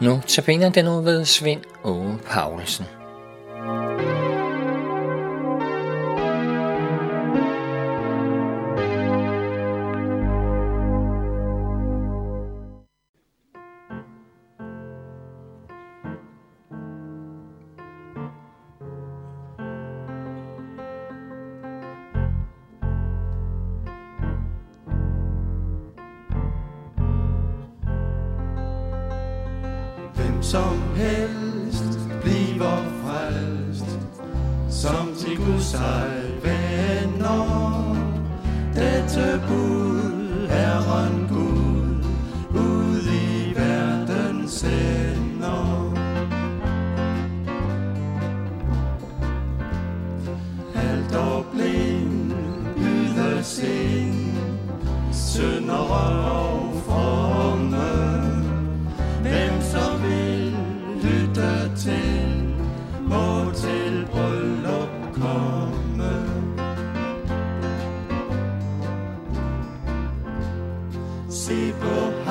Nu tabiner den ud ved Svend Åge Paulsen. Som helst bliver frelst, som til Guds ej venner. Dette bud, Se på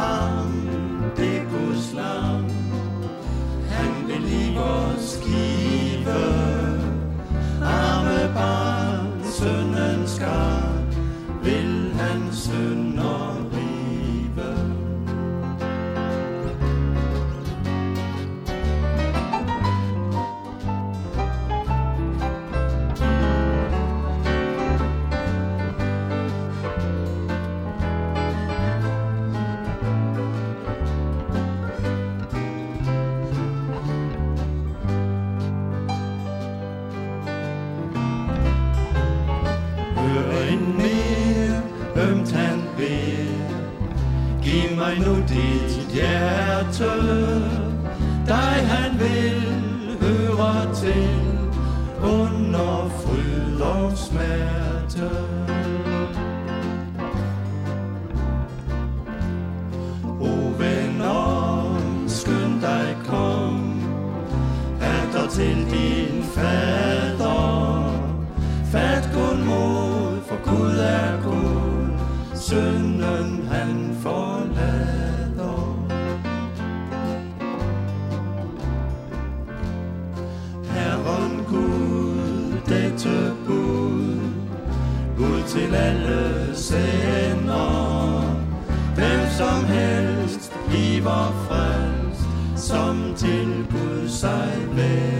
til, under fryd og smerte. Var bliver frelst, som til Gud sig blev.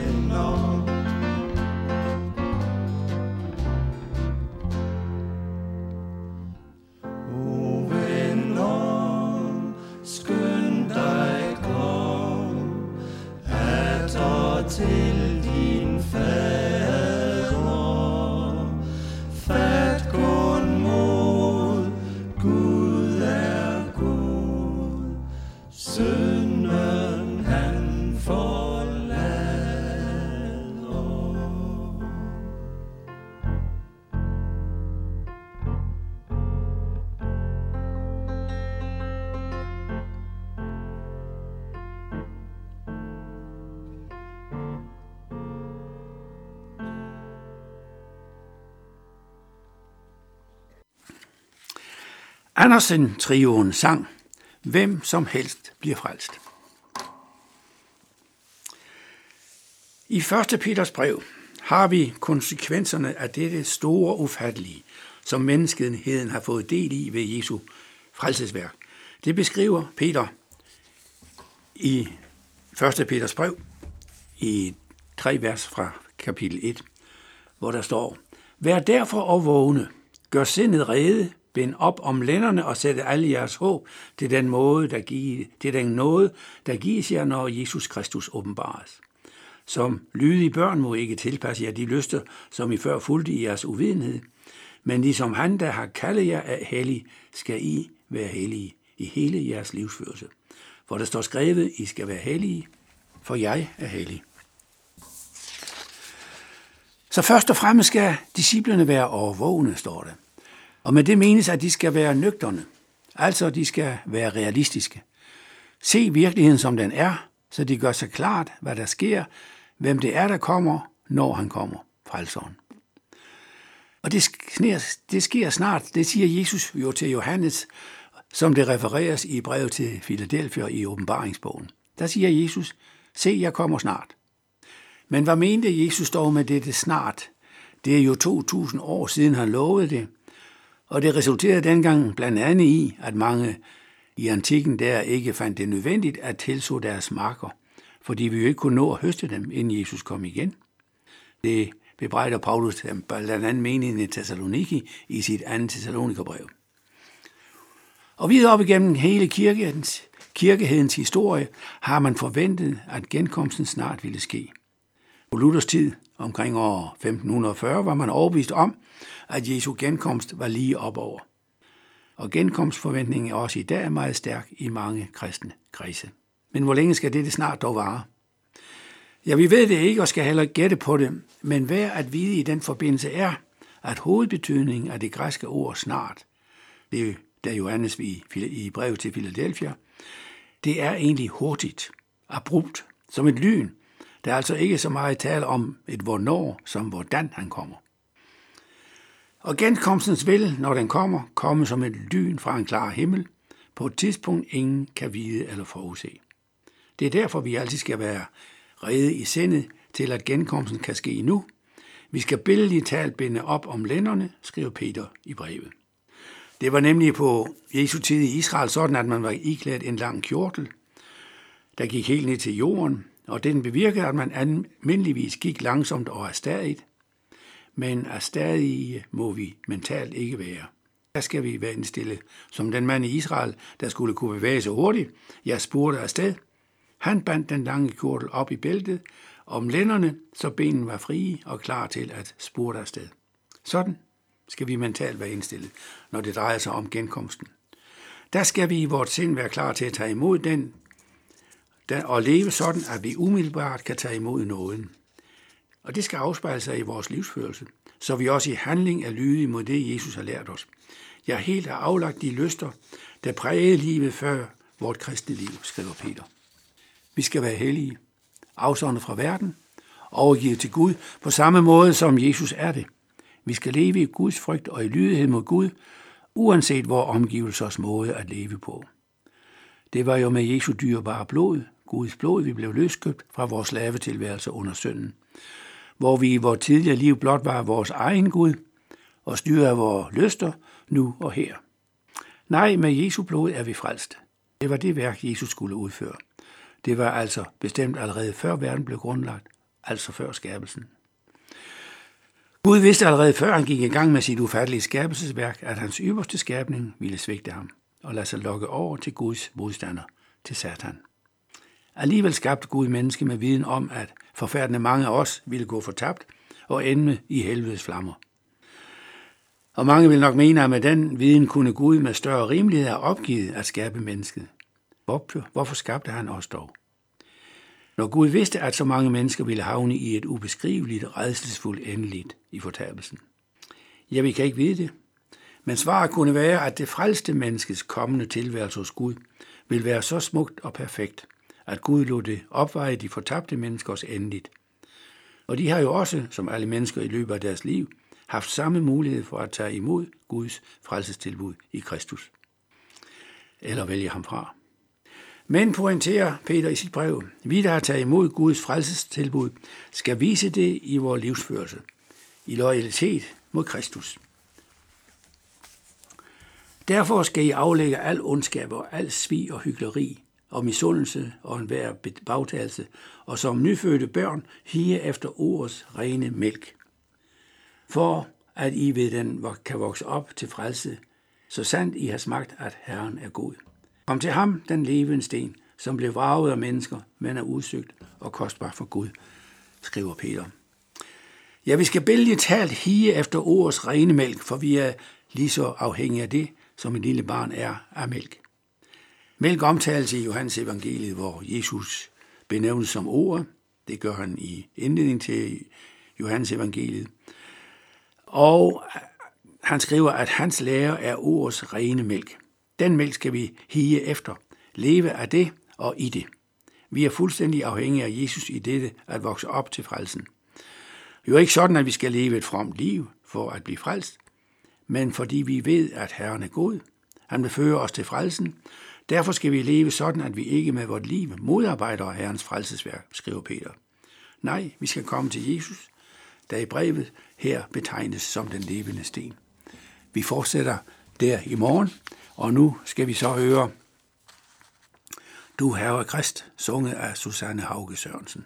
Andersen trioen sang Hvem som helst bliver frelst. I 1. Peters brev har vi konsekvenserne af dette store ufattelige, som menneskeheden har fået del i ved Jesu frelsesværk. Det beskriver Peter i 1. Peters brev i 3 vers fra kapitel 1, hvor der står, Vær derfor og vågne, gør sindet rede, bind op om lænderne og sætte alle jeres håb til den måde, der give, til den nåde, der gives jer, når Jesus Kristus åbenbares. Som lydige børn må I ikke tilpasse jer de lyster, som I før fulgte i jeres uvidenhed, men ligesom han, der har kaldet jer af hellig, skal I være hellige i hele jeres livsførelse. For der står skrevet, I skal være hellige, for jeg er hellig. Så først og fremmest skal disciplene være overvågne, står det. Og med det menes, at de skal være nøgterne. Altså, de skal være realistiske. Se virkeligheden, som den er, så de gør sig klart, hvad der sker, hvem det er, der kommer, når han kommer, frelseren. Og det sker, det sker snart, det siger Jesus jo til Johannes, som det refereres i brevet til Philadelphia i åbenbaringsbogen. Der siger Jesus, se, jeg kommer snart. Men hvad mente Jesus dog med dette snart? Det er jo 2000 år siden han lovede det, og det resulterede dengang blandt andet i, at mange i antikken der ikke fandt det nødvendigt at tilså deres marker, fordi vi jo ikke kunne nå at høste dem, inden Jesus kom igen. Det bebrejder Paulus blandt andet meningen i Thessaloniki i sit andet Thessalonikerbrev. Og videre op igennem hele kirkens, kirkehedens historie har man forventet, at genkomsten snart ville ske. På Luthers tid, omkring år 1540, var man overbevist om, at Jesu genkomst var lige op over. Og genkomstforventningen er også i dag meget stærk i mange kristne kredse. Men hvor længe skal det snart dog vare? Ja, vi ved det ikke og skal heller gætte på det, men værd at vide i den forbindelse er, at hovedbetydningen af det græske ord snart, det der Johannes vi i brevet til Philadelphia, det er egentlig hurtigt, abrupt, som et lyn. Der er altså ikke så meget tale om et hvornår, som hvordan han kommer. Og genkomstens vil, når den kommer, komme som et lyn fra en klar himmel, på et tidspunkt ingen kan vide eller forudse. Det er derfor, vi altid skal være rede i sindet til, at genkomsten kan ske nu. Vi skal billedligt talt binde op om lænderne, skriver Peter i brevet. Det var nemlig på Jesu tid i Israel sådan, at man var iklædt en lang kjortel, der gik helt ned til jorden, og den bevirkede, at man almindeligvis gik langsomt og erstadigt, men er stadig må vi mentalt ikke være. Der skal vi være indstillet, som den mand i Israel, der skulle kunne bevæge sig hurtigt. Jeg spurgte afsted. Han bandt den lange kjortel op i bæltet om lænderne, så benene var frie og klar til at spurte afsted. Sådan skal vi mentalt være indstillet, når det drejer sig om genkomsten. Der skal vi i vores sind være klar til at tage imod den, og leve sådan, at vi umiddelbart kan tage imod nåden. Og det skal afspejle sig i vores livsførelse, så vi også i handling er lydige mod det, Jesus har lært os. Jeg helt har aflagt de lyster, der prægede livet før vort kristne liv, skriver Peter. Vi skal være hellige, afsondret fra verden, overgivet til Gud på samme måde, som Jesus er det – vi skal leve i Guds frygt og i lydighed mod Gud, uanset hvor omgivelsers måde at leve på. Det var jo med Jesu dyrebare blod, Guds blod, vi blev løskøbt fra vores slavetilværelse under synden, hvor vi i vores tidligere liv blot var vores egen Gud og styrede af vores lyster nu og her. Nej, med Jesu blod er vi frelst. Det var det værk, Jesus skulle udføre. Det var altså bestemt allerede før verden blev grundlagt, altså før skabelsen. Gud vidste allerede før han gik i gang med sit ufattelige skabelsesværk, at hans ypperste skabning ville svigte ham og lade sig lokke over til Guds modstander, til Satan. Alligevel skabte Gud menneske med viden om, at forfærdende mange af os ville gå fortabt og ende i helvedes flammer. Og mange vil nok mene, at med den viden kunne Gud med større rimelighed have opgivet at skabe mennesket. Hvorfor skabte han os dog? Når Gud vidste, at så mange mennesker ville havne i et ubeskriveligt, redselsfuldt endeligt i fortabelsen. Ja, vi kan ikke vide det. Men svaret kunne være, at det frelste menneskes kommende tilværelse hos Gud vil være så smukt og perfekt, at Gud lod det opveje de fortabte menneskers endeligt. Og de har jo også, som alle mennesker i løbet af deres liv, haft samme mulighed for at tage imod Guds frelsestilbud i Kristus. Eller vælge ham fra. Men pointerer Peter i sit brev, vi der har taget imod Guds frelsestilbud, skal vise det i vores livsførelse, i loyalitet mod Kristus. Derfor skal I aflægge al ondskab og al svig og hyggeleri og misundelse og enhver bagtagelse, og som nyfødte børn hige efter ordets rene mælk. For at I ved den kan vokse op til frelse, så sandt I har smagt, at Herren er god. Kom til ham, den levende sten, som blev vraget af mennesker, men er udsøgt og kostbar for Gud, skriver Peter. Ja, vi skal billigt talt hige efter ordets rene mælk, for vi er lige så afhængige af det, som et lille barn er af mælk. Mælk omtales i Johannes evangeliet, hvor Jesus benævnes som ord. Det gør han i indledning til Johannes evangeliet. Og han skriver, at hans lære er ordets rene mælk. Den mælk skal vi hige efter, leve af det og i det. Vi er fuldstændig afhængige af Jesus i dette at vokse op til frelsen. Det er jo ikke sådan, at vi skal leve et fromt liv for at blive frelst, men fordi vi ved, at Herren er god. Han vil føre os til frelsen. Derfor skal vi leve sådan, at vi ikke med vort liv modarbejder Herrens frelsesværk, skriver Peter. Nej, vi skal komme til Jesus, der i brevet her betegnes som den levende sten. Vi fortsætter der i morgen, og nu skal vi så høre Du Herre Krist, sunget af Susanne Hauge Sørensen.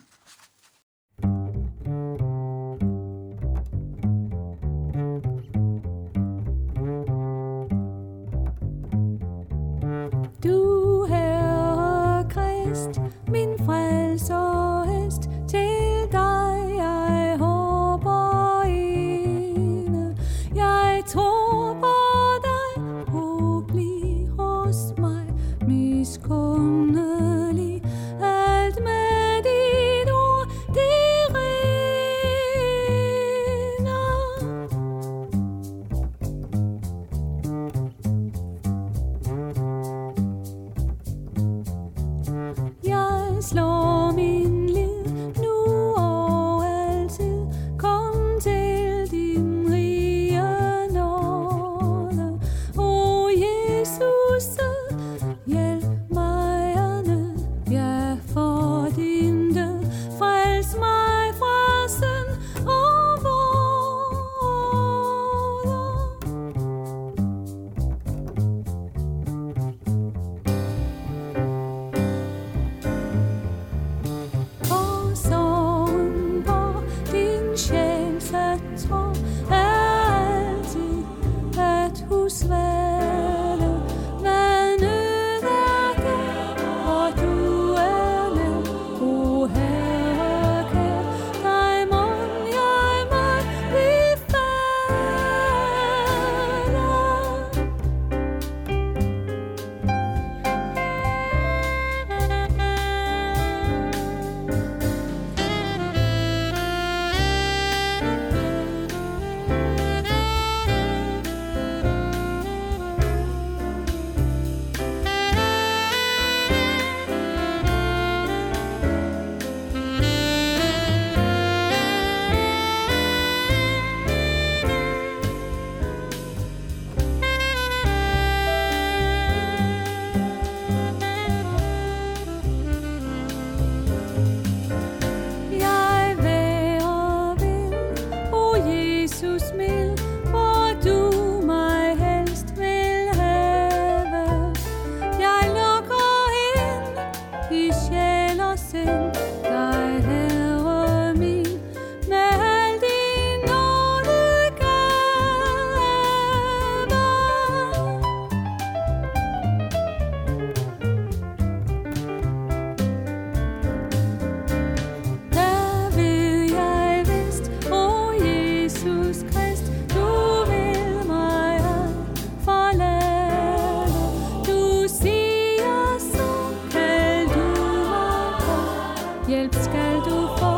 在渡口。